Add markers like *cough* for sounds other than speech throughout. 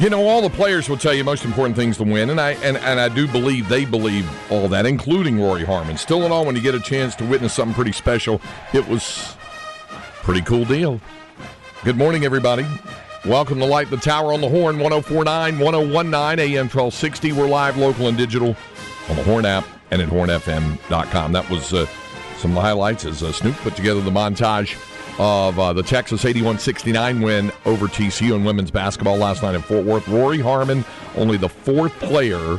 You know, all the players will tell you most important things to win, and I and, and I do believe they believe all that, including Rori Harmon. Still in all, when you get a chance to witness something pretty special, it was pretty cool deal. Good morning, everybody. Welcome to Light the Tower on the Horn, 1049, 1019, AM 1260. We're live, local, and digital on the Horn app and at hornfm.com. That was uh, some of the highlights as uh, Snoop put together the montage of uh, the Texas 81 69 win over TCU in women's basketball last night in Fort Worth. Rori Harmon, only the fourth player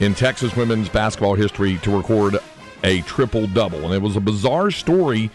in Texas women's basketball history to record a triple double. And it was a bizarre story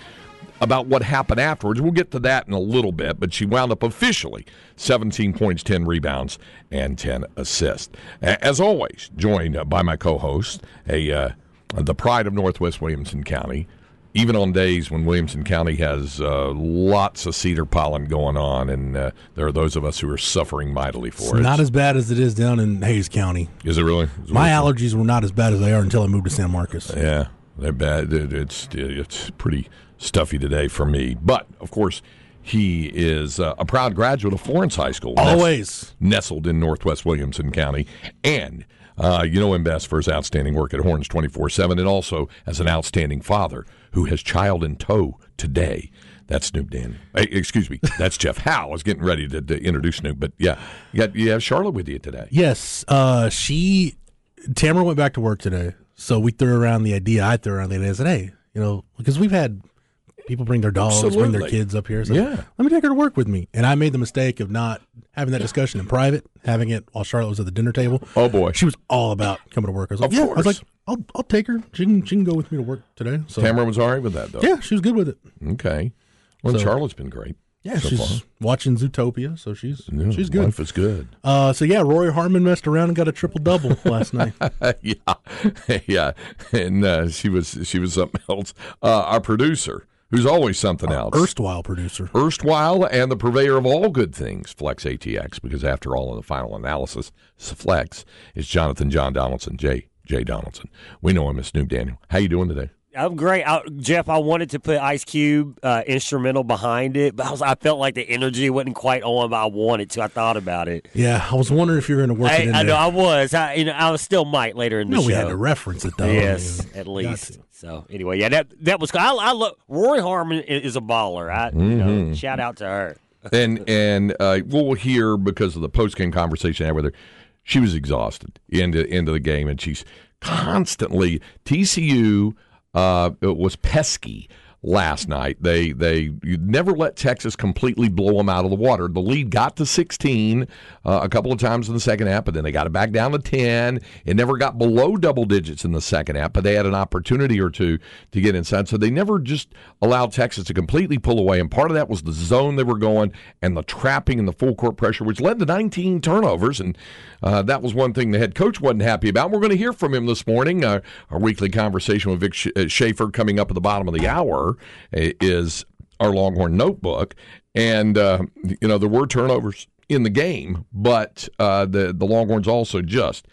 about what happened afterwards. We'll get to that in a little bit, but she wound up officially 17 points, 10 rebounds, and 10 assists. As always, joined by my co host, a uh, the pride of Northwest Williamson County, even on days when Williamson County has uh, lots of cedar pollen going on, and uh, there are those of us who are suffering mightily for it's it. Not as bad as it is down in Hays County. Is it really? Is My allergies were not as bad as they are until I moved to San Marcos. Yeah, they're bad. It's it's pretty stuffy today for me, but of course. He is uh, a proud graduate of Florence High School. Always. Nestled in Northwest Williamson County. And uh, you know him best for his outstanding work at Horns 24 7 and also as an outstanding father who has child in tow today. That's Snoop Dan. Hey, excuse me. That's Jeff *laughs* Howe. I was getting ready to, to, introduce Snoop, but yeah, you, got, you have Charlotte with you today. Yes. Uh, she, Tamara went back to work today. So we threw around the idea. I threw around the idea. I said, hey, you know, because we've had people bring their dogs, Absolutely. bring their kids up here. So yeah. let me take her to work with me. And I made the mistake of not having that discussion in private, having it while Charlotte was at the dinner table. Oh boy, she was all about coming to work. I was like, of yeah. Course. I was like, I'll I'll take her. She can she can go with me to work today. So Tamara was all right with that though. Yeah, she was good with it. Okay. Well, so, Charlotte's been great. Yeah, so she's far. watching Zootopia, so she's yeah, she's good. Life is good. Uh, so yeah, Rori Harmon messed around and got a triple double *laughs* last night. yeah, *laughs* yeah, and uh, she was she was something else. Uh, our producer, who's always something uh, else, erstwhile producer, erstwhile, and the purveyor of all good things, Flex ATX. Because after all, in the final analysis, Flex is Jonathan John Donaldson, Jay Jay Donaldson. We know him as Snoop Daniel. How you doing today? I'm great, I, Jeff. I wanted to put Ice Cube uh, instrumental behind it, but I, was, I felt like the energy wasn't quite on, but I wanted to. I thought about it. Yeah, I was wondering if you were going to work I, it in I there. know I was. I, you know, I was still might later in the no, show. we had to reference it though. Yes, at least. So anyway, yeah, that that was. I, I look. Rori Harmon is a baller. I mm-hmm. you know, Mm-hmm. shout out to her. *laughs* and and uh, we'll hear because of the post game conversation I had with her. She was exhausted into into the game, and she's constantly TCU uh, it was pesky last night. They they never let Texas completely blow them out of the water. The lead got to 16 uh, a couple of times in the second half, but then they got it back down to 10. It never got below double digits in the second half, but they had an opportunity or two to get inside. So they never just allowed Texas to completely pull away. And part of that was the zone they were going and the trapping and the full court pressure, which led to 19 turnovers. And uh, that was one thing the head coach wasn't happy about. We're going to hear from him this morning. Uh, our weekly conversation with Vic Schaefer coming up at the bottom of the hour is our Longhorn Notebook, and uh, you know there were turnovers in the game, but uh, the the Longhorns also just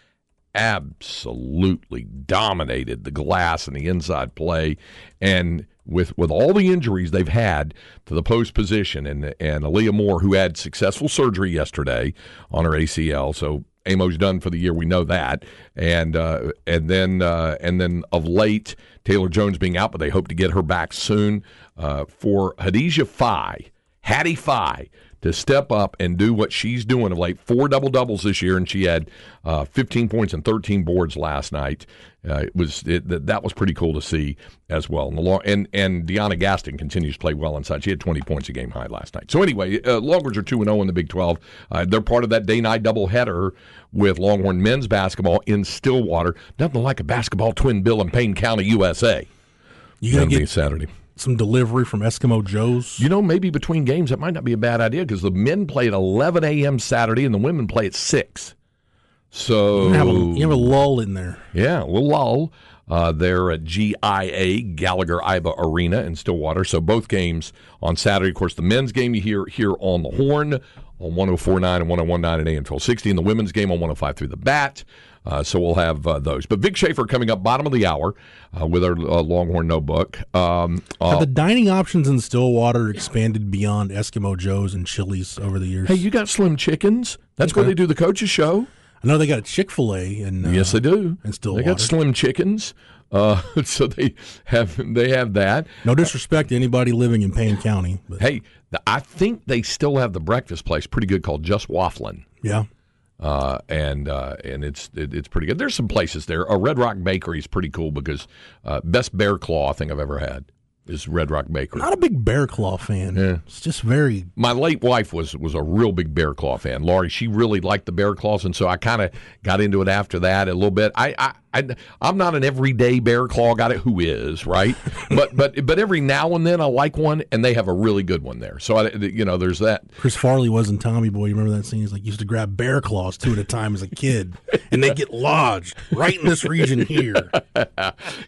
absolutely dominated the glass and the inside play, and with with all the injuries they've had to the post position, and and Aaliyah Moor who had successful surgery yesterday on her ACL, so Amo's done for the year. We know that, and uh, and then uh, and then of late, Taylor Jones being out, but they hope to get her back soon. Uh, for Hadijah Faye, Hattie Faye, to step up and do what she's doing of late. Four double doubles this year, and she had uh, 15 points and 13 boards last night. Uh, it was it, that was pretty cool to see as well. And the long, and and DeYona Gaston continues to play well inside. She had 20 points a game high last night. So anyway, uh, Longhorns are two and zero in the Big 12. Uh, they're part of that day night doubleheader with Longhorn men's basketball in Stillwater. Nothing like a basketball twin bill in Payne County, USA. You gonna get Saturday some delivery from Eskimo Joe's? You know, maybe between games that might not be a bad idea because the men play at 11 a.m. Saturday and the women play at six. So you have, a, you have a lull in there. Yeah, a little lull. Uh, they're at GIA Gallagher Iba Arena in Stillwater. So both games on Saturday. Of course, the men's game you hear here on the Horn on 1049 and 1019 at AM 1260, and the women's game on 105 through the bat. Uh, so we'll have uh, those. But Vic Schaefer coming up bottom of the hour uh, with our uh, Longhorn notebook. Um, uh, Have the dining options in Stillwater expanded beyond Eskimo Joe's and Chili's over the years? hey, you got Slim Chickens? That's where they do the coaches show. I know they got a Chick Fil A and uh, yes, they do. And in They got Slim Chickens. Uh, *laughs* so they have they have that. No disrespect to anybody living in Payne County, but Hey, I think they still have the breakfast place pretty good called Just Wafflin. yeah, uh, and uh, and it's it, it's pretty good. There's some places there. A Red Rock Bakery is pretty cool because uh, best bear claw I think I've ever had is Red Rock Bakery. not a big Bear Claw fan. Yeah. It's just very My late wife was was a real big bear claw fan. Laurie, she really liked the bear claws, and so I kind of got into it after that a little bit. I, I I I'm not an everyday bear claw guy. Who is right? *laughs* but but but every now and then I like one, and they have a really good one there. So I you know there's that. Chris Farley was in Tommy Boy. You remember that scene? He's like used to grab bear claws two at a time as a kid, and they get lodged right in this region here. *laughs*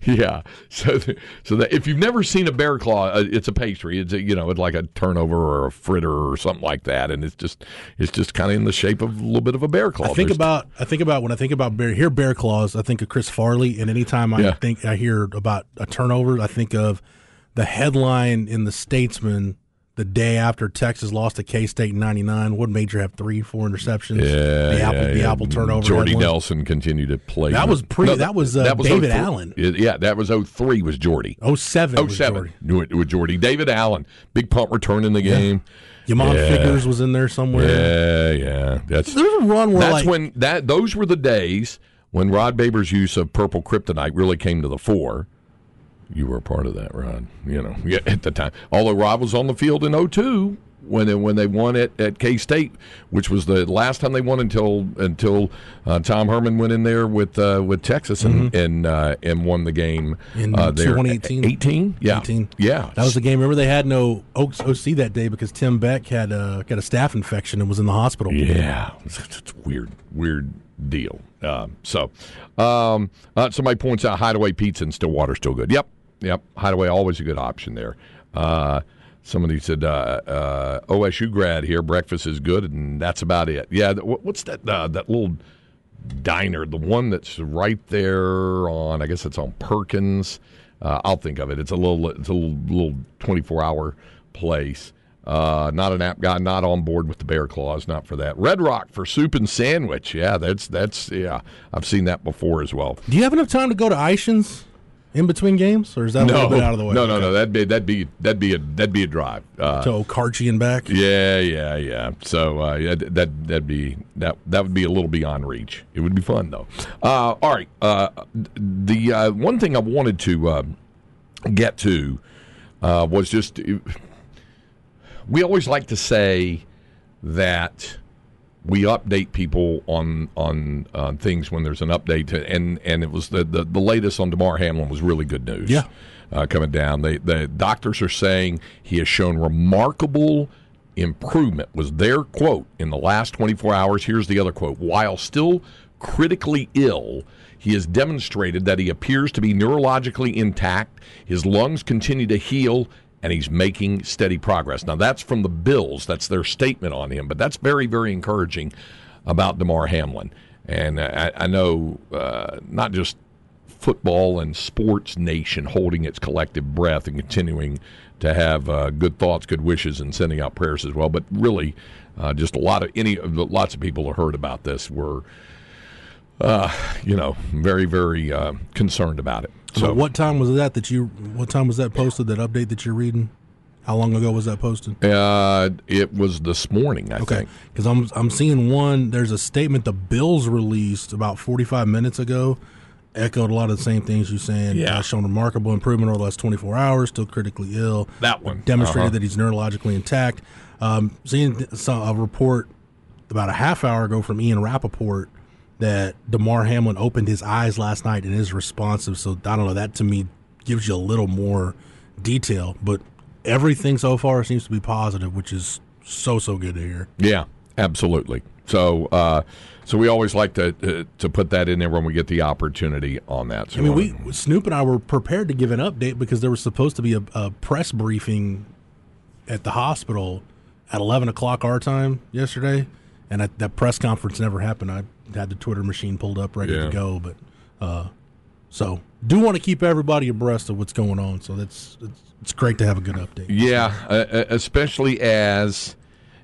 yeah. So, so that if you've never seen a bear claw, uh, it's a pastry. It's a, you know, it's like a turnover or a fritter or something like that, and it's just it's just kind of in the shape of a little bit of a bear claw. I think There's- about I think about when I think about bear hear bear claws. I think Chris Farley, and anytime I Yeah. think I hear about a turnover, I think of the headline in the Statesman the day after Texas lost to K State in '99. Would Major have three, four interceptions? Yeah, the apple, yeah, the yeah. apple turnover. Jordy headline. Nelson continued to play. That was pre- that was, uh, David 03 Allen. Yeah, that was 03 was Jordy. Oh seven. Oh was seven Jordy. it with Jordy. David Allen, big punt return in the game. Yamon Yeah. Figurs was in there somewhere. Yeah, yeah. That's There's a run where That's like when that those were the days when Rod Babers' use of purple kryptonite really came to the fore. You were a part of that, Rod. You know, *laughs* yeah, at the time. Although Rod was on the field in 02 when they, when they won it at K State, which was the last time they won until until uh, Tom Herman went in there with uh, with Texas and and, uh, and won the game Mm-hmm. In uh, there. 2018? 18? Yeah. 18. Yeah. That was the game. Remember, they had no Oaks OC that day because Tim Beck had uh, got a staph infection and was in the hospital. Yeah, it's, *laughs* it's weird, weird deal. Um, so, um, uh, somebody points out Hideaway Pizza in Stillwater still good. Yep, yep. Hideaway always a good option there. Uh, somebody said uh, uh, OSU grad here. Breakfast is good, and that's about it. Yeah, th- what's that? Uh, that little diner, the one that's right there on. I guess it's on Perkins. Uh, I'll think of it. It's a little. It's a little, little twenty-four hour place. Uh, not an app guy, not on board with the bear claws, not for that. Red Rock for soup and sandwich. Yeah, that's that's yeah. I've seen that before as well. Do you have enough time to go to Eischen's in between games, or is that a little bit out of the way? no, no, no. That'd be that'd be that'd be a that'd be a drive. Uh, To Okarche and back. yeah, yeah, yeah. So uh, yeah, that that'd be that that would be a little beyond reach. It would be fun though. Uh, all right. Uh, the uh, one thing I wanted to uh, get to uh, was just we always like to say that we update people on on uh, things when there's an update, to, and and it was the, the the latest on Damar Hamlin was really good news. Yeah. uh, coming down. They, the doctors are saying he has shown remarkable improvement. Was their quote in the last 24 hours? Here's the other quote: While still critically ill. He has demonstrated that he appears to be neurologically intact. His lungs continue to heal, and he's making steady progress. Now, that's from the Bills. That's their statement on him, but that's very, very encouraging about Damar Hamlin. And I, I know uh, not just football and sports nation holding its collective breath and continuing to have uh, good thoughts, good wishes, and sending out prayers as well. But really, uh, just a lot of any lots of people who heard about this were, uh, you know, very very uh, concerned about it. So So what time was that that you? What time was that posted? That update that you're reading? How long ago was that posted? uh, it was this morning, I Okay, think. because I'm I'm seeing one. There's a statement the Bills released about 45 minutes ago, echoed a lot of the same things you're saying. Yeah. uh, shown remarkable improvement over the last 24 hours. Still critically ill. That one. demonstrated Uh-huh. that he's neurologically intact. Um, seeing a report about a half hour ago from Ian Rapoport that Damar Hamlin opened his eyes last night and is responsive. So I don't know. That to me gives you a little more detail, but everything so far seems to be positive, which is so so good to hear. Yeah, absolutely. So, uh, so we always like to uh, to put that in there when we get the opportunity on that. So I mean, we Snoop and I were prepared to give an update because there was supposed to be a, a press briefing at the hospital at 11 o'clock our time yesterday, and that, that press conference never happened. I had the Twitter machine pulled up ready Yeah. to go, but uh, so do want to keep everybody abreast of what's going on. So that's it's, it's great to have a good update. Yeah, uh, uh, especially as,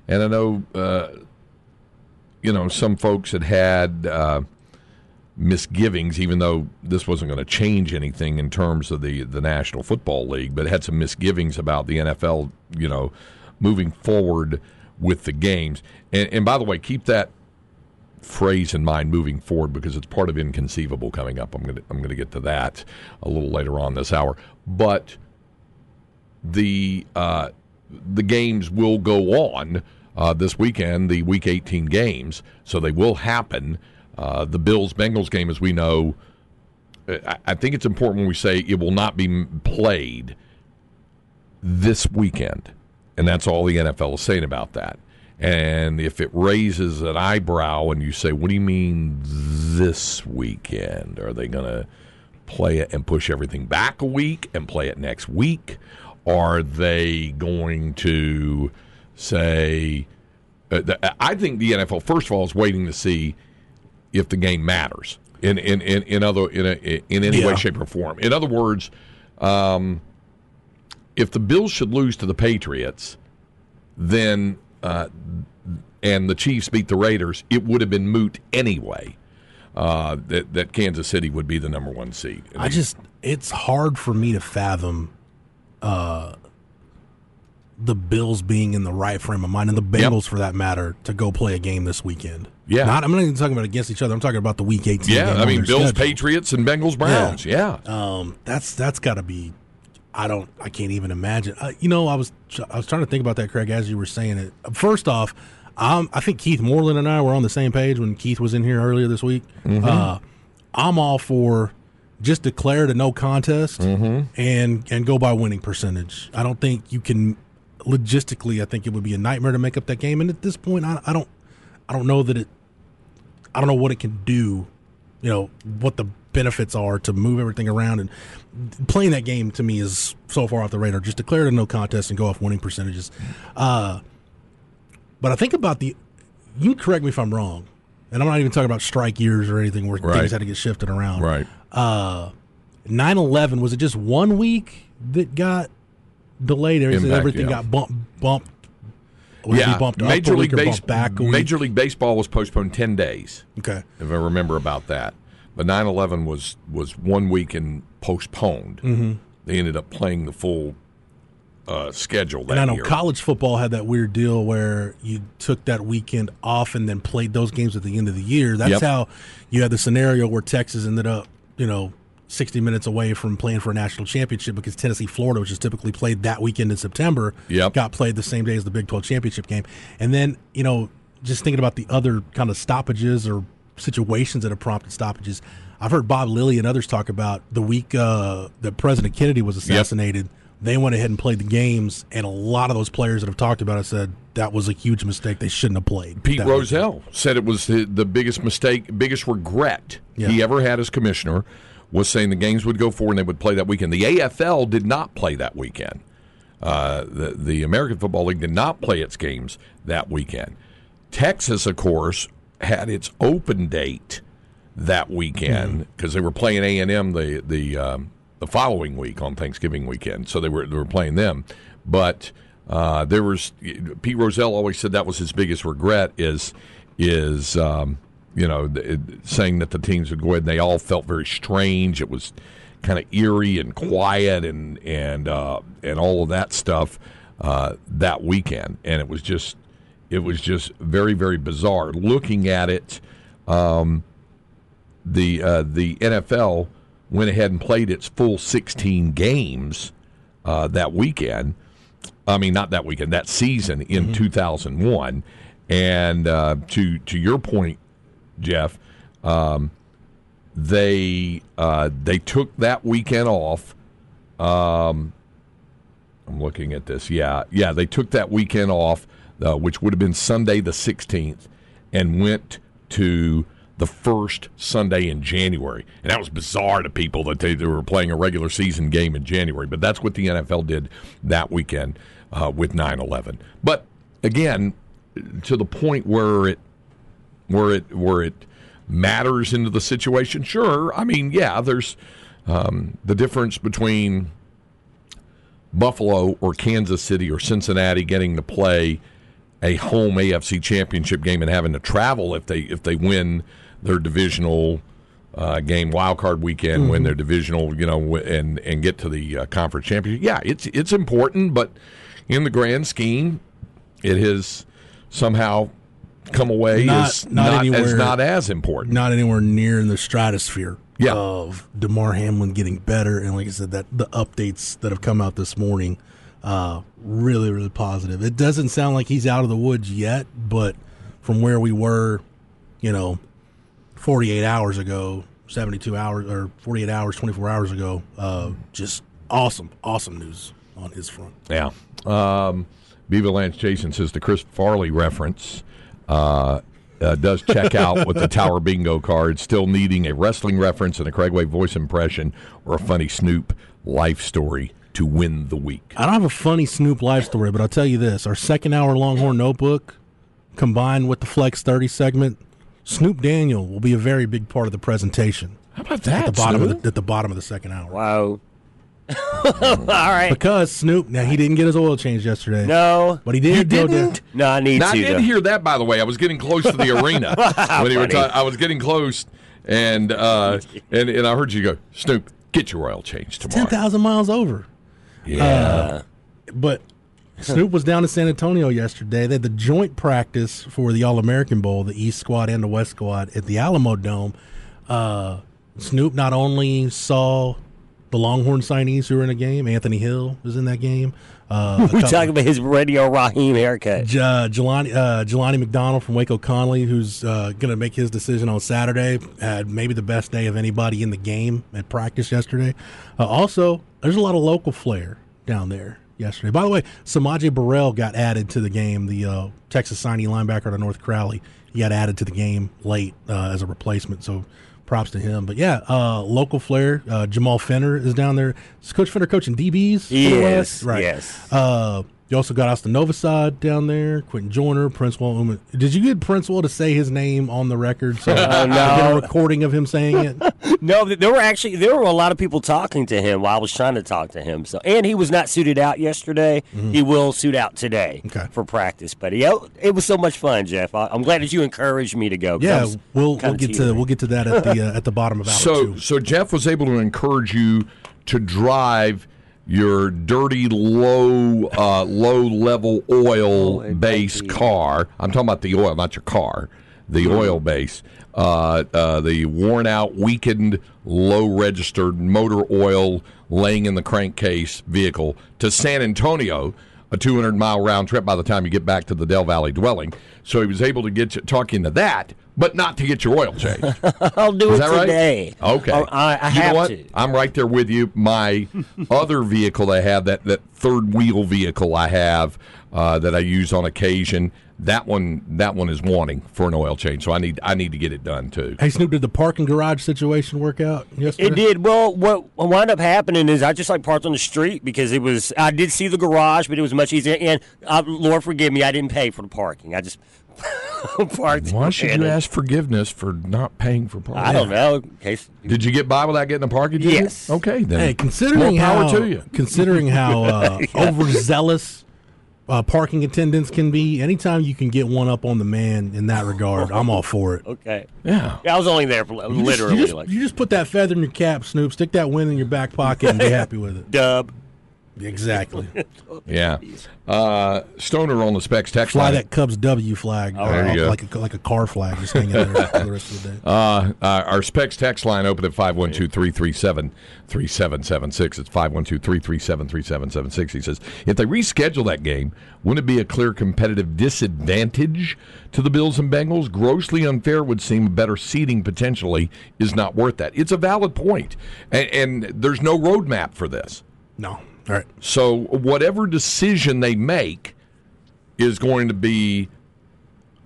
and I know, uh, you know, some folks had had uh, misgivings, even though this wasn't going to change anything in terms of the the National Football League, but had some misgivings about the NFL, you know, moving forward with the games. And, and by the way, keep that phrase in mind moving forward because it's part of inconceivable coming up. I'm going to I'm going to get to that a little later on this hour, but the uh, the games will go on uh, this weekend, the Week 18 games, so they will happen. Uh, the Bills Bengals game, as we know, I, I think it's important when we say it will not be played this weekend, and that's all the NFL is saying about that. And if it raises an eyebrow, and you say, "What do you mean this weekend? Are they going to play it and push everything back a week and play it next week? Are they going to say?" Uh, the, I think the NFL, first of all, is waiting to see if the game matters in in in, in other in a, in any way, shape, or form. In other words, um, if the Bills should lose to the Patriots, then uh, and the Chiefs beat the Raiders, it would have been moot anyway. Uh, that that Kansas City would be the number one seed. I just it's hard for me to fathom uh, the Bills being in the right frame of mind and the Bengals for that matter to go play a game this weekend. Yeah. Not, I'm not even talking about against each other. I'm talking about the week 18. yeah, I mean Bills, schedule. Patriots, and Bengals, Browns. Yeah, Um, that's that's got to be. I don't. I can't even imagine. Uh, you know, I was I was trying to think about that, Craig, as you were saying it. First off, um, I think Keith Moreland and I were on the same page when Keith was in here earlier this week. Uh, I'm all for just declare a no contest and and go by winning percentage. I don't think you can logistically. I think it would be a nightmare to make up that game. And at this point, I, I don't. I don't know that it. I don't know what it can do. You know what the benefits are to move everything around and playing that game to me is so far off the radar. Just declare it a no contest and go off winning percentages. Uh, but I think about the. You correct me if I'm wrong, and I'm not even talking about strike years or anything where Right. things had to get shifted around. right. Uh, 9/11 was it just one week that got delayed? Everything, Impact, everything yeah. got bumped. bumped be Yeah, Major League week or Base, bumped back a week? Major League Baseball was postponed ten days. okay. if I remember about that. But 9/11 was was one week and postponed. Mm-hmm. They ended up playing the full uh, schedule that And I know year. college football had that weird deal where you took that weekend off and then played those games at the end of the year. That's Yep. how you had the scenario where Texas ended up, you know, 60 minutes away from playing for a national championship because Tennessee, Florida, which is typically played that weekend in September, Yep. got played the same day as the Big 12 championship game. And then, you know, just thinking about the other kind of stoppages or situations that have prompted stoppages. I've heard Bob Lilly and others talk about the week uh, that President Kennedy was assassinated. They went ahead and played the games, and a lot of those players that have talked about it said that was a huge mistake. They shouldn't have played. Pete that Rozelle said it was the, the biggest mistake, biggest regret Yeah. he ever had as commissioner was saying the games would go forward and they would play that weekend. The AFL did not play that weekend. Uh, the the American Football League did not play its games that weekend. Texas, of course, had its open date that weekend because they were playing A and M the the um, the following week on Thanksgiving weekend, so they were they were playing them. But uh, there was Pete Rozelle always said that was his biggest regret is is um, you know th- saying that the teams would go ahead and they all felt very strange. It was kind of eerie and quiet and and uh, and all of that stuff uh, that weekend, and it was just it was just very very bizarre looking at it. Um, the uh, the NFL went ahead and played its full 16 games uh, that weekend. I mean, not that weekend, that season in 2001. And uh, to to your point, Jeff, um, they uh, they took that weekend off. Um, I'm looking at this. Yeah, yeah, they took that weekend off, uh, which would have been Sunday the 16th, and went to the first Sunday in January. And that was bizarre to people that they, they were playing a regular season game in January. But that's what the NFL did that weekend uh, with 9 11. But again, to the point where it where it where it matters into the situation. Sure, I mean, yeah, there's um, the difference between Buffalo or Kansas City or Cincinnati getting to play a home AFC championship game and having to travel if they if they win their divisional uh, game wild card weekend, mm-hmm. win their divisional, you know, and and get to the uh, conference championship. Yeah, it's it's important, but in the grand scheme, it has somehow come away not, as not, not anywhere, as not as important. Not anywhere near in the stratosphere yeah. of Damar Hamlin getting better, and like I said, that the updates that have come out this morning, uh, really really positive. It doesn't sound like he's out of the woods yet, but from where we were, you know, 48 hours ago, 72 hours or 48 hours, 24 hours ago, uh, just awesome, awesome news on his front. Yeah. Um, Viva Lance Jason says the Chris Farley reference uh, uh, does check out with the Tower Bingo card, still needing a wrestling reference and a Craigway voice impression or a funny Snoop life story to win the week. I don't have a funny Snoop life story, but I'll tell you this: our second hour Longhorn Notebook, combined with the Flex Thirty segment, Snoop Daniel will be a very big part of the presentation. How about that? At the bottom Snoop? of the, at the bottom of the second hour. Wow. *laughs* All right. Because Snoop, now he didn't get his oil changed yesterday. No, but he did. He didn't. No, I need now, to. I did though. hear that. By the way, I was getting close to the *laughs* arena when you were. Ta- I was getting close, and uh, *laughs* and and I heard you go, Snoop, get your oil changed tomorrow. Ten thousand miles over. Yeah. Uh, but Snoop was down in San Antonio yesterday. They had the joint practice for the All American Bowl, the East Squad and the West Squad at the Alamodome. Uh, Snoop not only saw the Longhorn signees who were in the game. Anthony Hill was in that game. Uh, *laughs* We're talking about his Radio Raheem haircut. J- uh, Jelani, uh, Jelani McDonald from Waco Connally, who's uh, going to make his decision on Saturday, had maybe the best day of anybody in the game at practice yesterday. Uh, also, there's a lot of local flair down there yesterday. By the way, S'Maje Burrell got added to the game, the uh, Texas signee linebacker to North Crowley. He got added to the game late uh, as a replacement. So props to him. But yeah, uh, local flair. Uh, Jamal Fenner is down there. Is Coach Fenner coaching DBs? Yes, right. Yes. Uh, you also got Austin Novosad down there, Quentin Joyner, Prince Wall. Did you get Prince Wall to say his name on the record? So *laughs* uh, no. get a recording of him saying it. *laughs* no, there were actually there were a lot of people talking to him while I was trying to talk to him. So and he was not suited out yesterday. Mm-hmm. He will suit out today okay. for practice. But yeah, it was so much fun, Jeff. I, am glad that you encouraged me to go. Yeah, we'll we'll get to we'll get to that at the uh, at the bottom of *laughs* hour so two. so Jeff was able to encourage you to drive your dirty low uh, low level oil oh, base car. I'm talking about the oil, not your car. The mm-hmm. oil base, uh, uh, the worn out, weakened, low registered motor oil laying in the crankcase vehicle to San Antonio, a 200 mile round trip by the time you get back to the Del Valley dwelling. So he was able to get you talking to that but not to get your oil *laughs* changed. I'll do Is it today. Right? Okay. Oh, I, I you know what? To. I'm right there with you. My *laughs* other vehicle I have, that, that third wheel vehicle I have uh, that I use on occasion, that one that one is wanting for an oil change. So I need I need to get it done too. Hey Snoop, did the parking garage situation work out yesterday? It did. Well, what wound up happening is I just like parked on the street because it was I did see the garage, but it was much easier. And uh, Lord forgive me, I didn't pay for the parking. I just *laughs* parked. Why should you ask forgiveness for not paying for parking? I don't know. Case did you get by without getting a parking ticket? Yes. Okay, then. Hey, considering More power how to you. considering how *laughs* uh, overzealous uh, parking attendants can be, anytime you can get one up on the man in that regard, I'm all for it. Okay. Yeah. yeah I was only there for You just- literally you just, like you just put that feather in your cap, Snoop. Stick that win in your back pocket and be *laughs* happy with it. dub. Exactly. *laughs* Yeah. Uh, Stoner on the specs text Fly line. that Cubs W flag, uh, there you go. like a like a car flag, just hanging there for the rest of the day. *laughs* Uh, uh, our specs text line open at 512-337-3776. It's 512-337-3776. He says, if they reschedule that game, wouldn't it be a clear competitive disadvantage to the Bills and Bengals? Grossly unfair would seem better seating potentially is not worth that. It's a valid point. And, and there's no roadmap for this. No. All right. So whatever decision they make is going to be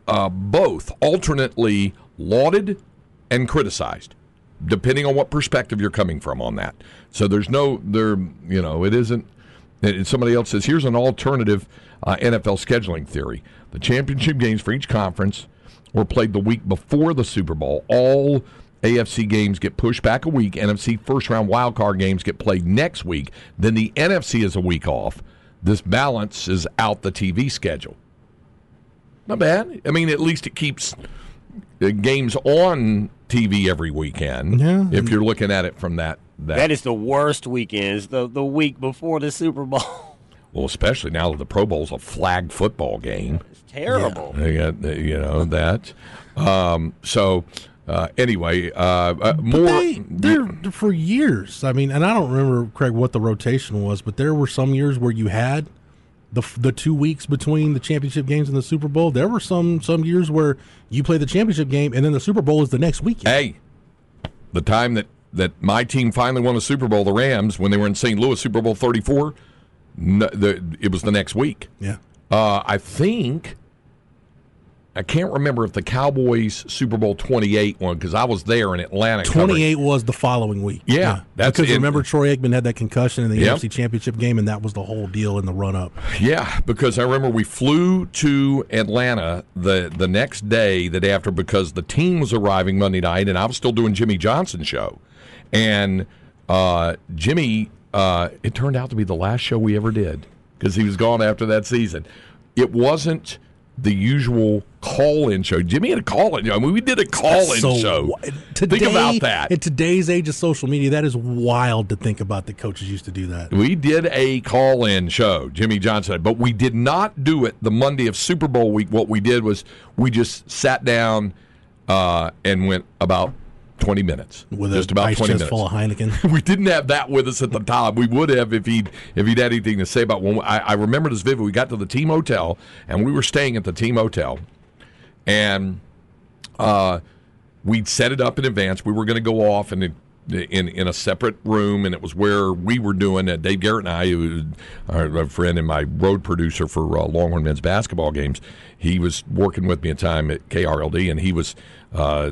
uh, both alternately lauded and criticized, depending on what perspective you're coming from on that. So there's no there, you know, it isn't somebody else says here's an alternative uh, NFL scheduling theory: the championship games for each conference were played the week before the Super Bowl. All AFC games get pushed back a week. NFC first round wild card games get played next week. Then the NFC is a week off. This balance is out the TV schedule. Not bad. I mean, at least it keeps uh, games on TV every weekend. Yeah. If you're looking at it from that that, That is the worst weekend. Is the the week before the Super Bowl. *laughs* well, especially now that the Pro Bowl's a flag football game. It's terrible. They got, you know that. Um, so uh, anyway, uh, uh, more. They, they're for years. I mean, and I don't remember Craig what the rotation was, but there were some years where you had the the two weeks between the championship games and the Super Bowl. There were some some years where you play the championship game and then the Super Bowl is the next weekend. hey, the time that that my team finally won a Super Bowl, the Rams, when they were in St. Louis, Super Bowl thirty four. No, the, it was the next week. Yeah, Uh, I think I can't remember if the Cowboys Super Bowl twenty eight one because I was there in Atlanta. covering- twenty eight was the following week. Yeah, that's because it. remember Troy Aikman had that concussion in the Yep. NFC Championship game, and that was the whole deal in the run up. Yeah, because I remember we flew to Atlanta the the next day, the day after, because the team was arriving Monday night, and I was still doing Jimmy Johnson's show, and uh, Jimmy, uh, it turned out to be the last show we ever did because he was gone after that season. It wasn't the usual call-in show. Jimmy had a call-in. I mean, we did a call-in So show. today, Think about that. In today's age of social media, that is wild to think about. that coaches used to do that. We did a call in show, Jimmy Johnson, but we did not do it the Monday of Super Bowl week. What we did was we just sat down uh, and went about 20 minutes. With just about ice 20 chest minutes. full of Heineken. *laughs* we didn't have that with us at the time. We would have if he'd if he'd had anything to say about when I, I remember this vivid. We got to the team hotel and we were staying at the team hotel, and uh, we'd set it up in advance. We were going to go off and. In, in a separate room, and it was where we were doing. Uh, Dave Garrett and I, who are a friend and my road producer for uh, Longhorn men's basketball games, he was working with me at time at KRLD, and he was uh,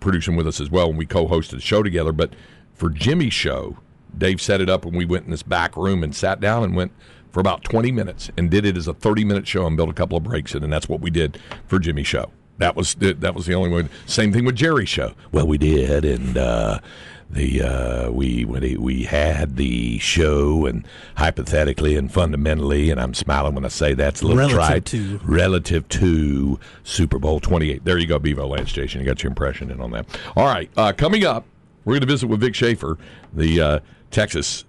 producing with us as well. And we co-hosted the show together. But for Jimmy's show, Dave set it up, and we went in this back room and sat down and went for about 20 minutes and did it as a 30 minute show and built a couple of breaks in, and that's what we did for Jimmy's show. That was the, that was the only one. Same thing with Jerry's show. Well, we did, and uh, the uh, we when we had the show, and hypothetically and fundamentally, and I'm smiling when I say that's a little Relative trite. to. relative to Super Bowl 28. There you go, Bevo Lance Station. You got your impression in on that. All right, uh, coming up, we're going to visit with Vic Schaefer, the uh, Texas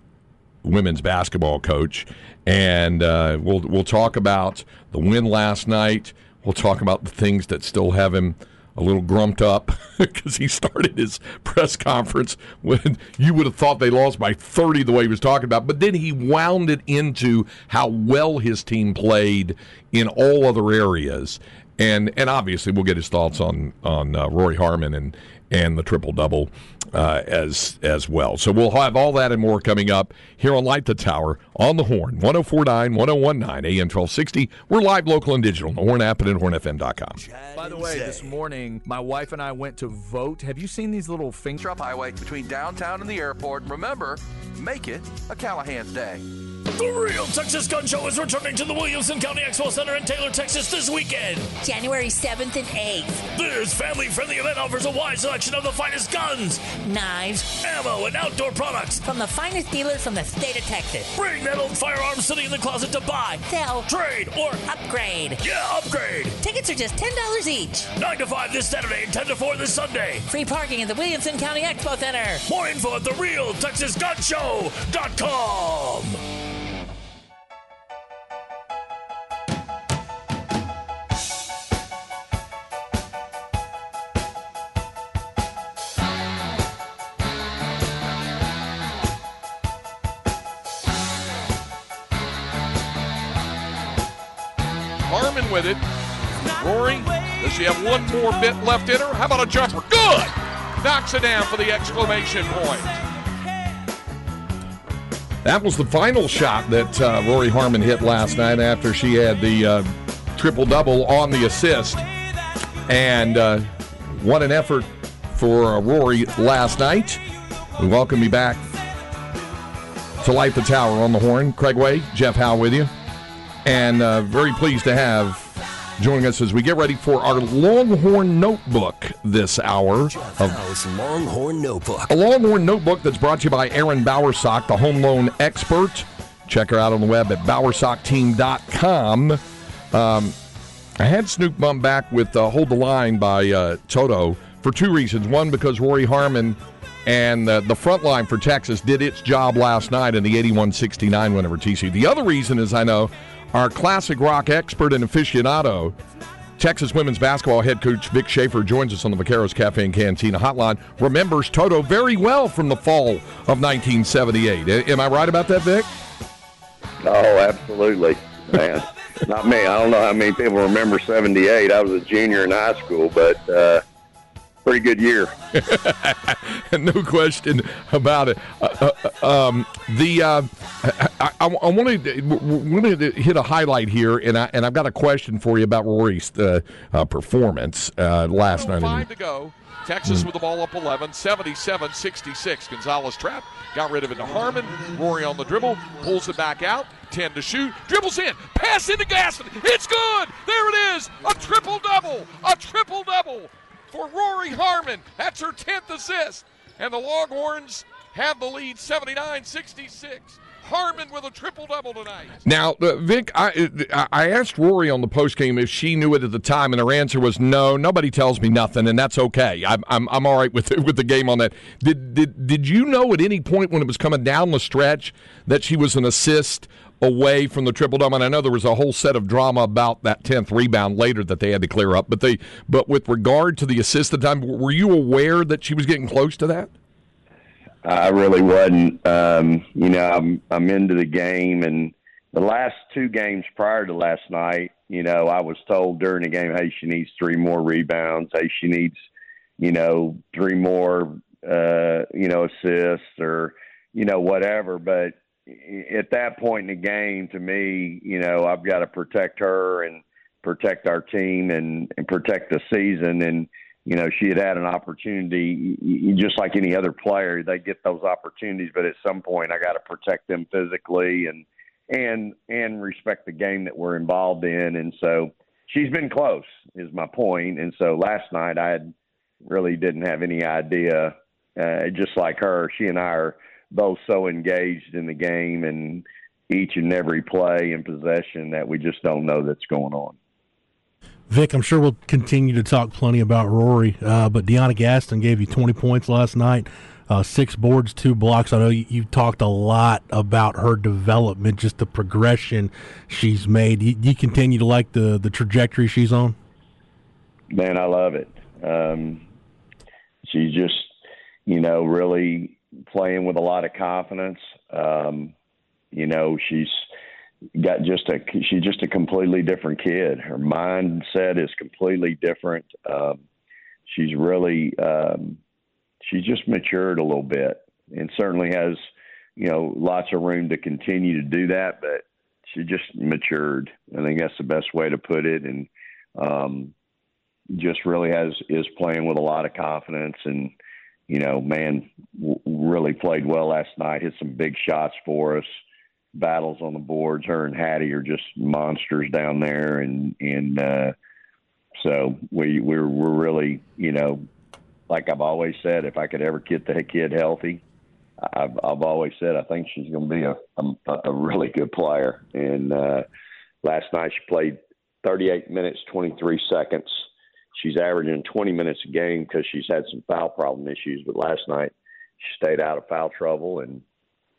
women's basketball coach, and uh, we'll we'll talk about the win last night. We'll talk about the things that still have him a little grumped up *laughs* because he started his press conference when you would have thought they lost by 30 the way he was talking about, but then he wound it into how well his team played in all other areas. And and obviously we'll get his thoughts on on uh, Rori Harmon and and the triple double uh, as as well. So we'll have all that and more coming up here on Light the Tower on the Horn 1049 1019 AM 1260. We're live, local, and digital on the Horn app and at hornfm.com. By the way, this morning, my wife and I went to vote. Have you seen these little finger? Drop Highway between downtown and the airport. Remember, make it a Callahan's Day. The Real Texas Gun Show is returning to the Williamson County Expo Center in Taylor, Texas this weekend. January 7th and 8th. This family friendly event offers a wide selection of the finest guns, Knives ammo, and outdoor products. from the finest dealers from the state of Texas. Bring that old firearm sitting in the closet to buy, Sell, trade, or, upgrade. yeah, upgrade. Tickets are just $10 each. 9 to 5 this Saturday and 10 to 4 this Sunday. Free parking at the Williamson County Expo Center. More info at therealtexasgunshow.com. Harmon she have one more bit left in her? How about a jumper? Good! Knocks it down for the exclamation point. That was the final shot that uh, Rori Harmon hit last night after she had the uh, triple double on the assist. And uh, what an effort for uh, Rori last night. We welcome you back to light the tower on the horn. Craig Way, Jeff Howe with you. And uh, very pleased to have joining us as we get ready for our Longhorn Notebook this hour. Of Longhorn Notebook. a Longhorn Notebook that's brought to you by Aaron Bowersock, the home loan expert. Check her out on the web at bowersockteam.com. Um, I had Snoop Bum back with uh, Hold the Line by uh, Toto for two reasons. One, because Rori Harmon and uh, the front line for Texas did its job last night in the 81 69 win over TCU. The other reason is I know our classic rock expert and aficionado, Texas women's basketball head coach Vic Schaefer joins us on the Vaqueros Cafe and Cantina hotline. Remembers Toto very well from the fall of 1978. Am I right about that, Vic? Oh, absolutely, man. *laughs* Not me. I don't know how many people remember '78. I was a junior in high school, but uh, pretty good year. *laughs* no question about it. Uh, uh, um, the uh, I, I, I wanted to, wanted to hit a highlight here, and I and I've got a question for you about Rori's uh, uh, performance uh, last night. Five to go. Texas with the ball up 11, 77 66. Gonzalez trap, got rid of it to Harmon. Rori on the dribble, pulls it back out, 10 to shoot, dribbles in, pass into Gaston. It's good. There it is. A triple double. A triple double for Rori Harmon. That's her 10th assist. And the Longhorns have the lead 79 66. Harmon with a triple double tonight. Now, uh, Vic, I I asked Rori on the postgame if she knew it at the time, and her answer was no. Nobody tells me nothing, and that's okay. I'm I'm, I'm all right with *laughs* with the game on that. Did did did you know at any point when it was coming down the stretch that she was an assist away from the triple double? And I know there was a whole set of drama about that tenth rebound later that they had to clear up. But they but with regard to the assist the time, were you aware that she was getting close to that? I really wasn't. Um, you know, I'm I'm into the game, and the last two games prior to last night, you know, I was told during the game, hey, she needs three more rebounds. Hey, she needs, you know, three more, uh, you know, assists or, you know, whatever. But at that point in the game, to me, you know, I've got to protect her and protect our team and, and protect the season. And you know, she had had an opportunity, just like any other player, they get those opportunities. But at some point, I got to protect them physically and and and respect the game that we're involved in. And so she's been close, is my point. And so last night, I had really didn't have any idea. Uh, just like her, she and I are both so engaged in the game and each and every play and possession that we just don't know that's going on. Vic, I'm sure we'll continue to talk plenty about Rori, uh, but DeYona Gaston gave you 20 points last night, uh, six boards, two blocks. I know you, you talked a lot about her development, just the progression she's made. You, you continue to like the, the trajectory she's on? Man, I love it. Um, she's just, you know, really playing with a lot of confidence. Um, you know, she's got just a she's just a completely different kid. Her mindset is completely different. Um, she's really um, she's just matured a little bit, and certainly has you know lots of room to continue to do that. But she just matured. I think that's the best way to put it, and um, just really has is playing with a lot of confidence and. You know, man, w- really played well last night. Hit some big shots for us battles on the boards. Her and Hattie are just monsters down there, and and uh, so we we're we're really you know, like I've always said, if I could ever get the kid healthy, I've I've always said I think she's going to be a, a a really good player. And uh, last night she played 38 minutes 23 seconds. She's averaging 20 minutes a game because she's had some foul problem issues, but last night she stayed out of foul trouble and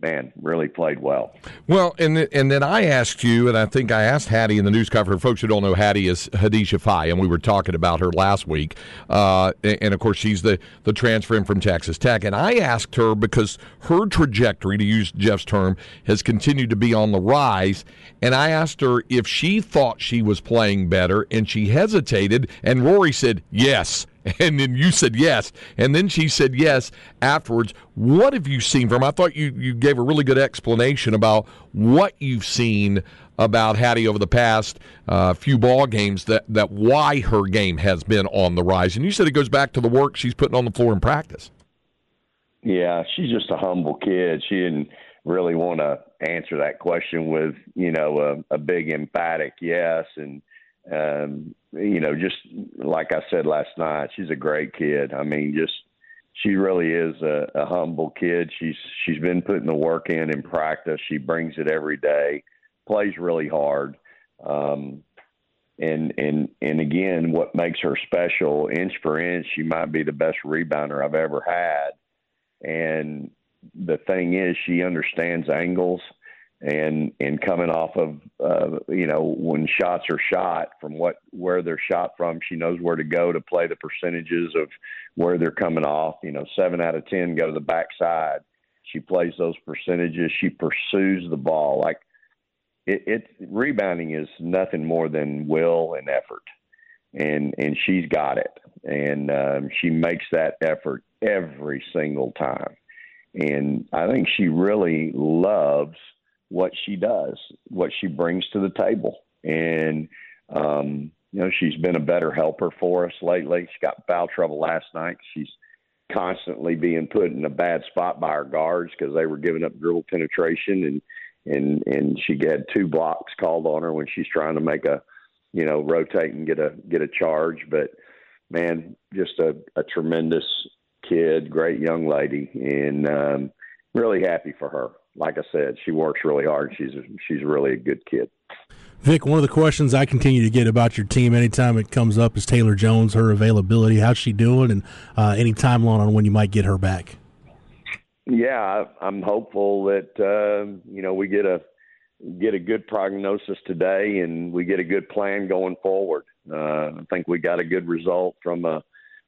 man, really played well. Well, and th- and then I asked you, and I think I asked Hattie in the news cover. Folks who don't know, Hattie is Hadisha Faye, and we were talking about her last week. Uh, and, and of course, she's the the transfer in from Texas Tech. And I asked her because her trajectory, to use Jeff's term, has continued to be on the rise. And I asked her if she thought she was playing better, and she hesitated. And Rori said yes. *laughs* And then you said yes. And then she said yes afterwards. What have you seen from? I thought you, you gave a really good explanation about what you've seen about Hattie over the past uh, few ball games that, that why her game has been on the rise. And you said it goes back to the work she's putting on the floor in practice. Yeah, she's just a humble kid. She didn't really want to answer that question with you know a, a big emphatic yes and um you know just like I said last night she's a great kid. I mean just she really is a, a humble kid. She's she's been putting the work in in practice. She brings it every day plays really hard. Um and and and again what makes her special inch for inch she might be the best rebounder I've ever had. And the thing is she understands angles and and coming off of uh, you know when shots are shot from what where they're shot from she knows where to go to play the percentages of where they're coming off. You know seven out of ten go to the backside. She plays those percentages. She pursues the ball. Like it, it rebounding is nothing more than will and effort. And and she's got it. And um, she makes that effort every single time. And I think she really loves what she does, what she brings to the table, and um, you know she's been a better helper for us lately. She got foul trouble last night. She's constantly being put in a bad spot by our guards because they were giving up dribble penetration, and and and she had two blocks called on her when she's trying to make a you know rotate and get a get a charge, but man, just a, a tremendous kid, great young lady, and um, really happy for her. Like I said, she works really hard. She's she's really a good kid. Vic, one of the questions I continue to get about your team anytime it comes up is Taylor Jones, her availability. How's she doing, and uh, any timeline on when you might get her back? Yeah, I'm hopeful that uh, you know we get a get a good prognosis today, and we get a good plan going forward. Uh, I think we got a good result from a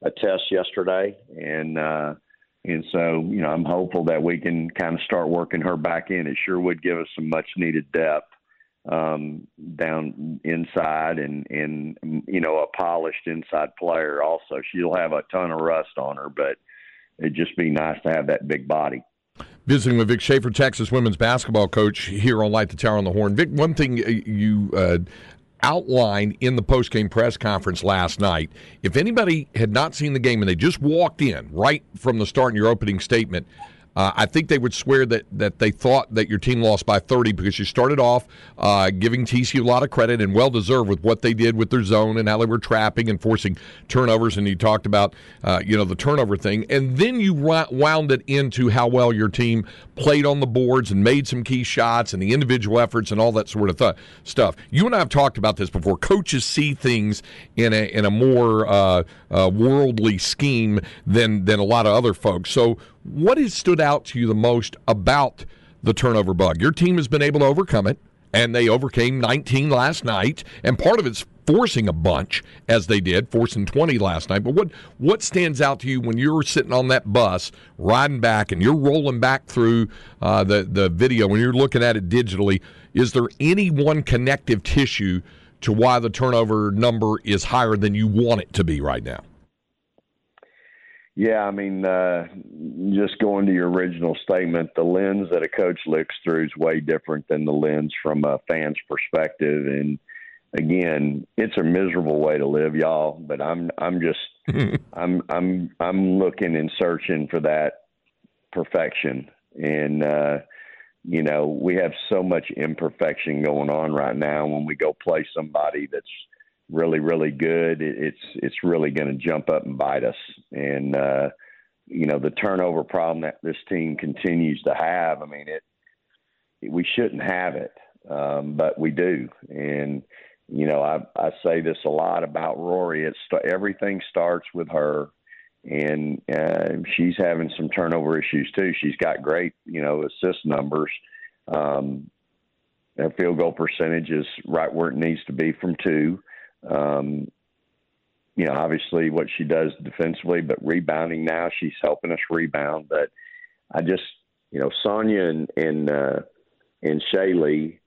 a test yesterday, and uh, and so you know I'm hopeful that we can kind of start working her back in. It sure would give us some much needed depth um, down inside, and and you know a polished inside player. Also, she'll have a ton of rust on her, but it'd just be nice to have that big body. Visiting with Vic Schaefer, Texas women's basketball coach here on Light the Tower on the Horn. Vic, one thing uh, you uh, outlined in the post-game press conference last night. If anybody had not seen the game and they just walked in right from the start in your opening statement, uh, I think they would swear that, that they thought that your team lost by 30 because you started off uh, giving TCU a lot of credit and well deserved with what they did with their zone and how they were trapping and forcing turnovers. And you talked about uh, you know the turnover thing, and then you wound it into how well your team played on the boards and made some key shots and the individual efforts and all that sort of th- stuff. You and I have talked about this before. Coaches see things in a in a more uh, uh, worldly scheme than than a lot of other folks. So what has stood out to you the most about the turnover bug? Your team has been able to overcome it, and they overcame 19 last night, and part of it's forcing a bunch as they did, forcing 20 last night. But what what stands out to you when you're sitting on that bus riding back and you're rolling back through uh, the the video when you're looking at it digitally? Is there any one connective tissue to why the turnover number is higher than you want it to be right now? Yeah, I mean, uh, just going to your original statement, the lens that a coach looks through is way different than the lens from a fan's perspective. And again, it's a miserable way to live, y'all. But I'm, I'm just, *laughs* I'm, I'm, I'm looking and searching for that perfection. And uh, you know, we have so much imperfection going on right now. When we go play somebody that's really really good, it, it's it's really going to jump up and bite us. And uh, you know the turnover problem that this team continues to have. I mean it. We shouldn't have it, um, but we do. And you know I I say this a lot about Rori. It's everything starts with her. And uh, she's having some turnover issues too. She's got great, you know, assist numbers. Um, her field goal percentage is right where it needs to be from two. Um, you know, obviously what she does defensively, but rebounding now, she's helping us rebound. But I just, you know, Sonya and and uh, and Shaylee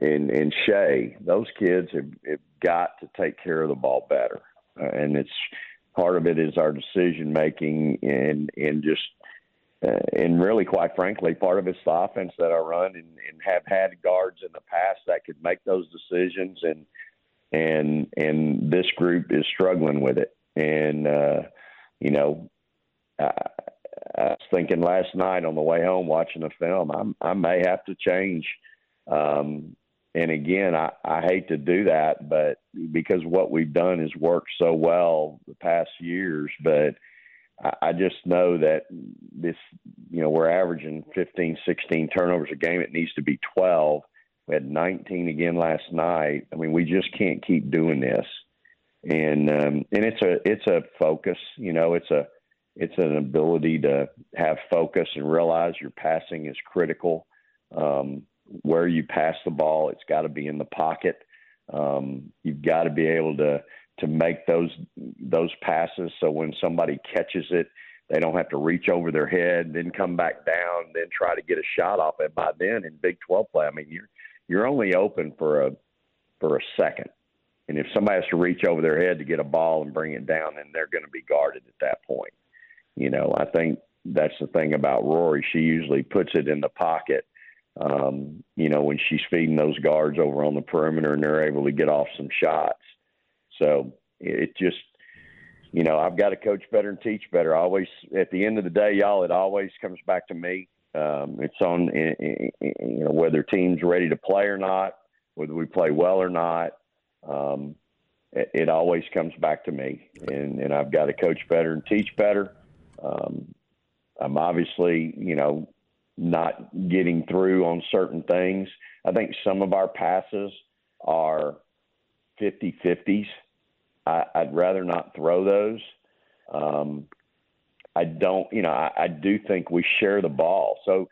and and Shay, those kids have, have got to take care of the ball better, uh, and it's part of it is our decision making and and just uh, and really, quite frankly, part of it's the offense that I run and, and have had guards in the past that could make those decisions and and and this group is struggling with it. And uh, you know, uh, I was thinking last night on the way home watching the film, I'm, I may have to change. Um, and again, I, I hate to do that, but because what we've done has worked so well the past years, but I, I just know that this, you know, we're averaging 15, 16 turnovers a game. It needs to be 12. We had 19 again last night. I mean, we just can't keep doing this. And um, and it's a it's a focus, you know, it's a it's an ability to have focus and realize your passing is critical. Um, where you pass the ball, it's got to be in the pocket. Um, you've got to be able to to make those those passes so when somebody catches it, they don't have to reach over their head, then come back down, then try to get a shot off it. By then, in Big 12 play, I mean you're you're only open for a for a second, and if somebody has to reach over their head to get a ball and bring it down, then they're going to be guarded at that point. You know, I think that's the thing about Rori. She usually puts it in the pocket. Um, you know, when she's feeding those guards over on the perimeter and they're able to get off some shots. So it just, you know, I've got to coach better and teach better. I always, at the end of the day, y'all, it always comes back to me. Um, it's on, you know, whether team's ready to play or not, whether we play well or not. Um, it, it always comes back to me, and, and I've got to coach better and teach better. Um, I'm obviously, you know, not getting through on certain things. I think some of our passes are 50 50s. I'd rather not throw those. Um, I don't, you know, I, I do think we share the ball. So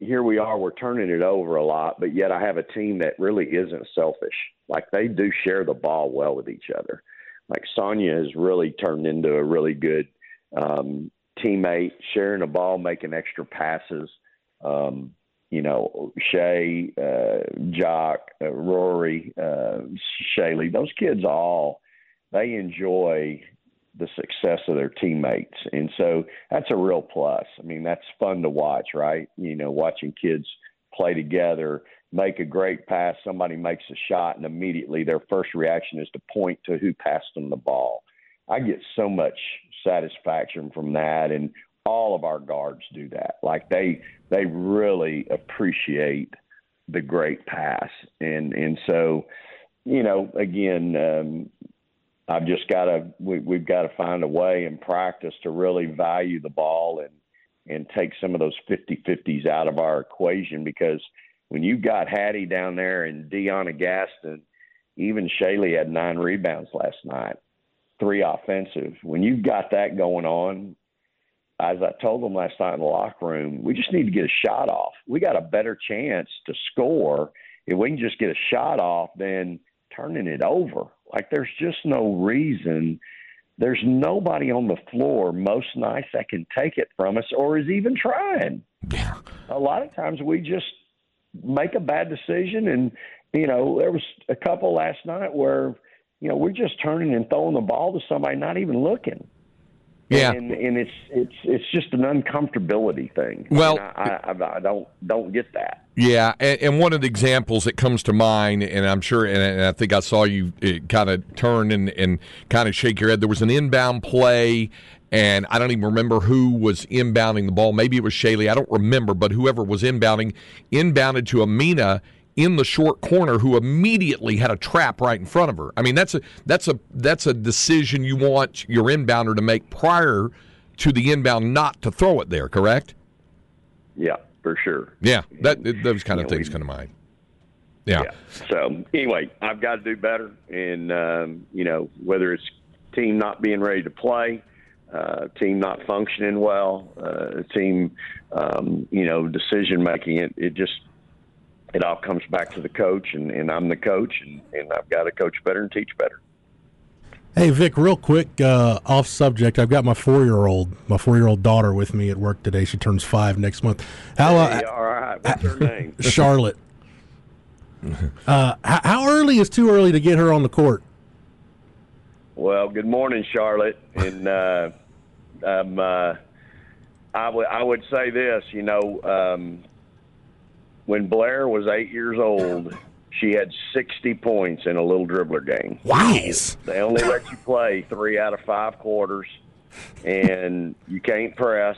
here we are, we're turning it over a lot, but yet I have a team that really isn't selfish. Like they do share the ball well with each other. Like Sonya has really turned into a really good um, teammate, sharing the ball, making extra passes. Um, you know, Shay, uh, Jock, uh, Rori, uh, Shaylee, those kids all, they enjoy the success of their teammates. And so that's a real plus. I mean, that's fun to watch, right? You know, watching kids play together, make a great pass, somebody makes a shot, and immediately their first reaction is to point to who passed them the ball. I get so much satisfaction from that and all of our guards do that. Like they they really appreciate the great pass. And and so, you know, again, um I've just got to we, we've got to find a way in practice to really value the ball and and take some of those 50-50s out of our equation because when you got Hattie down there and DeYona Gaston, even Shaylee had nine rebounds last night three offensive. When you've got that going on, as I told them last night in the locker room, we just need to get a shot off. We got a better chance to score if we can just get a shot off than turning it over. Like there's just no reason. There's nobody on the floor most nights that can take it from us or is even trying. Yeah. A lot of times we just make a bad decision and you know, there was a couple last night where you know, we're just turning and throwing the ball to somebody not even looking. Yeah, and, and it's it's it's just an uncomfortability thing. Well, I, I, I don't don't get that. Yeah, and, and, one of the examples that comes to mind, and I'm sure, and, and I think I saw you uh, kind of turn and, and kind of shake your head. There was an inbound play, and I don't even remember who was inbounding the ball. Maybe it was Shaylee. I don't remember, but whoever was inbounding inbounded to Amina in the short corner who immediately had a trap right in front of her. I mean, that's a that's a that's a decision you want your inbounder to make prior to the inbound not to throw it there, correct? Yeah, for sure. Yeah, that those kind of things come to mind. Yeah. yeah. So anyway, I've got to do better, and um, you know whether it's team not being ready to play, uh, team not functioning well, uh, team um, you know decision making. It it just it all comes back to the coach, and, and I'm the coach, and, and I've got to coach better and teach better. Hey Vic, real quick, uh, off subject. I've got my four-year-old, my four-year-old daughter with me at work today. She turns five next month. How? Uh, hey, all right. What's her name? *laughs* Charlotte. Uh, how, how early is too early to get her on the court? Well, good morning, Charlotte, and uh, um, uh, I would I would say this. You know, um, when Blair was eight years old, she had 60 points in a little dribbler game. Wow. They only let you play three out of five quarters. and you can't press.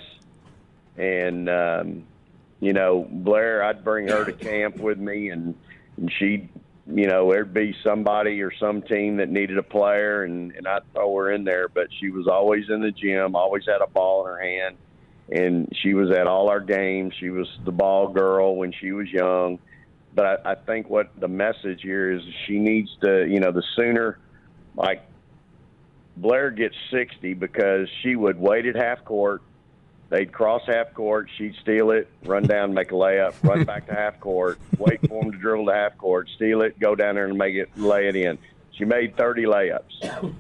And um, you know, Blair, I'd bring her to camp with me, and and she'd, you know, there'd be somebody or some team that needed a player, and and I'd throw her in there. But she was always in the gym, always had a ball in her hand, and she was at all our games. She was the ball girl when she was young. But I, I think what the message here is, she needs to, you know, the sooner, like Blair gets 60 because she would wait at half court. They'd cross half court. She'd steal it, run down, make a layup, run back to half court, wait for them to dribble to half court, steal it, go down there and make it, lay it in. She made 30 layups.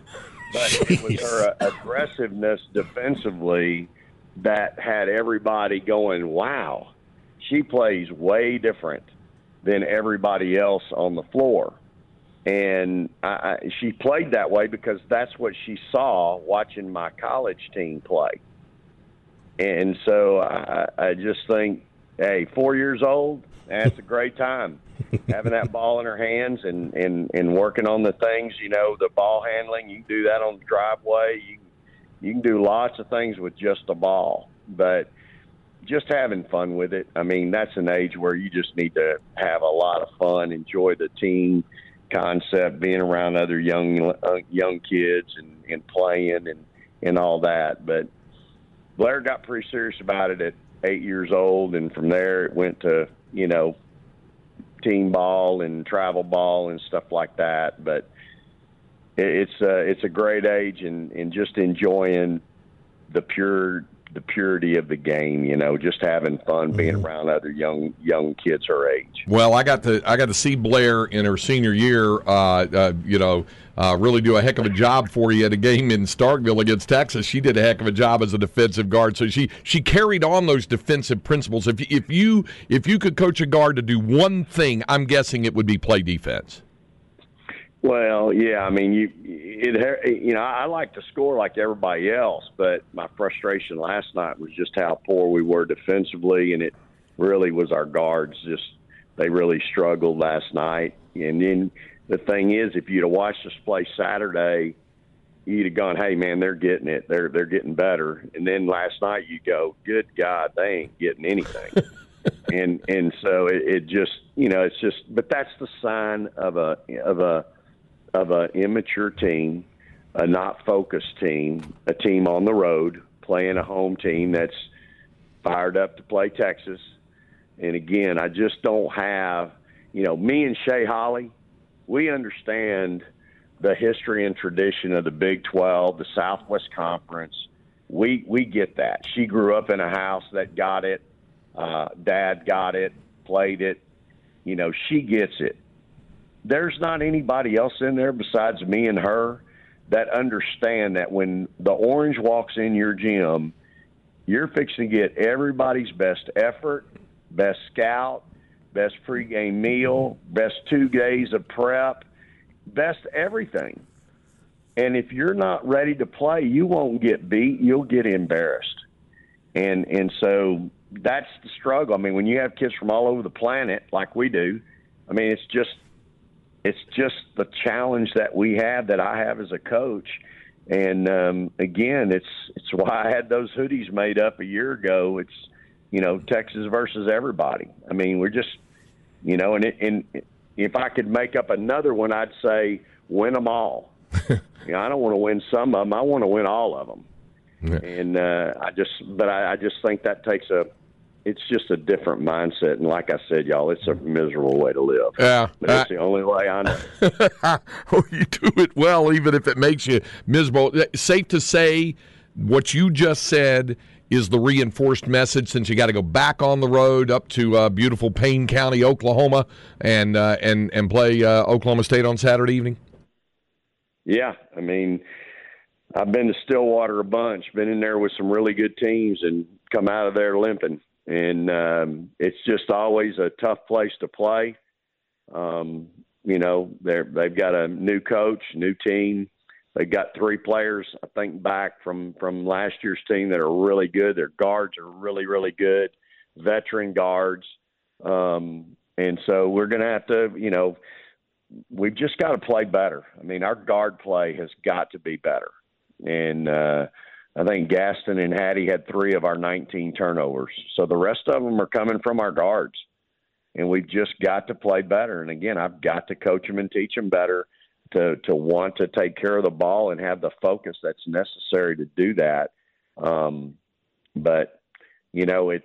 But it was her aggressiveness defensively that had everybody going, wow, she plays way different than everybody else on the floor and I, I, she played that way because that's what she saw watching my college team play. And so I, I just think, hey, four years old, that's a great time. *laughs* Having that ball in her hands and, and, and working on the things, you know, the ball handling, you can do that on the driveway. You, you can do lots of things with just a ball. But just having fun with it. I mean, that's an age where you just need to have a lot of fun, enjoy the team concept, being around other young uh, young kids and, and playing and and all that. But Blair got pretty serious about it at eight years old, and from there it went to you know team ball and travel ball and stuff like that. But it's uh, it's a great age and and just enjoying the pure the purity of the game. You know, just having fun, being Mm-hmm. around other young young kids her age. Well, I got to I got to see Blair in her senior year. Uh, uh, you know, uh, really do a heck of a job for you at a game in Starkville against Texas. She did a heck of a job as a defensive guard. So she she carried on those defensive principles. If if you if you could coach a guard to do one thing, I'm guessing it would be play defense. Well, yeah, I mean, you it you know I like to score like everybody else, but my frustration last night was just how poor we were defensively, and it really was our guards. Just they really struggled last night. And then the thing is, if you'd have watched us play Saturday, you'd have gone, "Hey, man, they're getting it. They're they're getting better." And then last night, you go, "Good God, they ain't getting anything." *laughs* and and so it, it just you know it's just, but that's the sign of a of a of an immature team, a not focused team, a team on the road playing a home team that's fired up to play Texas. And again, I just don't have, you know, me and Shay Holle, we understand the history and tradition of the Big 12, the Southwest Conference. We we get that. She grew up in a house that got it. Uh, Dad got it, played it. You know, she gets it there's not anybody else in there besides me and her that understand that when the orange walks in your gym, you're fixing to get everybody's best effort, best scout, best pregame meal, best two days of prep, best everything. And if you're not ready to play, you won't get beat. You'll get embarrassed. And and so that's the struggle. I mean, when you have kids from all over the planet like we do, I mean, it's just it's just the challenge that we have that I have as a coach. And um, again, it's it's why I had those hoodies made up a year ago. It's you know Texas versus everybody. I mean, we're just you know, and it, and if I could make up another one, I'd say win them all. *laughs* you know, I don't want to win some of them. I want to win all of them. And uh, I just, but I, I just think that takes a it's just a different mindset. And like I said, y'all, it's a miserable way to live. Yeah. But it's the only way I know. *laughs* oh, you do it well, even if it makes you miserable. Safe to say, what you just said is the reinforced message since you got to go back on the road up to uh, beautiful Payne County, Oklahoma, and uh, and and play uh, Oklahoma State on Saturday evening. Yeah, I mean, I've been to Stillwater a bunch, been in there with some really good teams, and come out of there limping. And um, it's just always a tough place to play. Um, you know, they're they've got a new coach, new team. They've got three players, I think, back from from last year's team that are really good. Their guards are really, really good, veteran guards. Um, and so we're going to have to, you know, we've just got to play better. I mean, our guard play has got to be better. And uh, I think Gaston and Hattie had three of our 19 turnovers. So the rest of them are coming from our guards. And we've just got to play better. And again, I've got to coach them and teach them better to, to want to take care of the ball and have the focus that's necessary to do that. Um, but, you know, it's,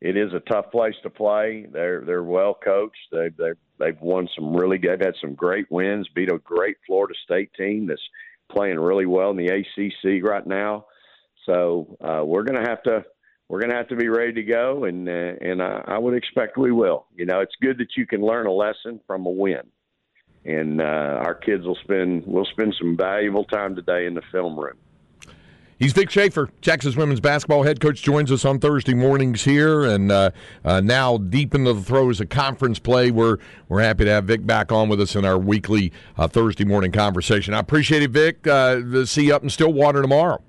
it is a tough place to play. They're they're well coached. They they they've won some really good. They've had some great wins. Beat a great Florida State team that's playing really well in the ACC right now. So uh, we're going to have to we're going to have to be ready to go, and uh, and I, I would expect we will. You know, it's good that you can learn a lesson from a win, and uh, our kids will spend will spend some valuable time today in the film room. He's Vic Schaefer, Texas women's basketball head coach, joins us on Thursday mornings here, and uh, uh, now deep into the throes of conference play. We're we're happy to have Vic back on with us in our weekly uh, Thursday morning conversation. I appreciate it, Vic. Uh, see you up in Stillwater tomorrow.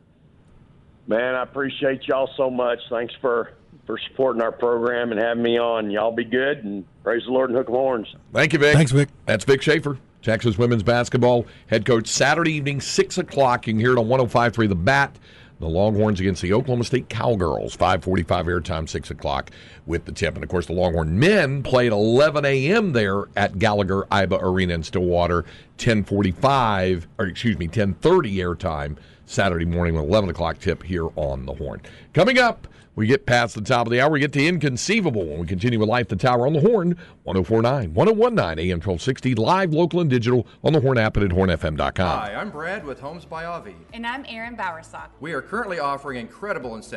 Man, I appreciate y'all so much. Thanks for for supporting our program and having me on. Y'all be good and praise the Lord and hook 'em horns. Thank you, Vic. Thanks, Vic. That's Vic Schaefer. Texas women's basketball head coach Saturday evening, 6 o'clock. You can hear it on 105.3 The Bat. The Longhorns against the Oklahoma State Cowgirls, 545 airtime, 6 o'clock with the tip. And, of course, the Longhorn men play at 11 a.m. there at Gallagher Iba Arena in Stillwater, 1045, or excuse me, 1030 airtime Saturday morning with 11 o'clock tip here on the Horn. Coming up, we get past the top of the hour. We get to Inconceivable when we continue with Light the Tower on the Horn, 1049, 1019 AM 1260, live, local, and digital on the Horn app and at hornfm.com. Hi, I'm Brad with Homes by Avi. And I'm Aaron Bowersock. We are currently offering incredible incentives.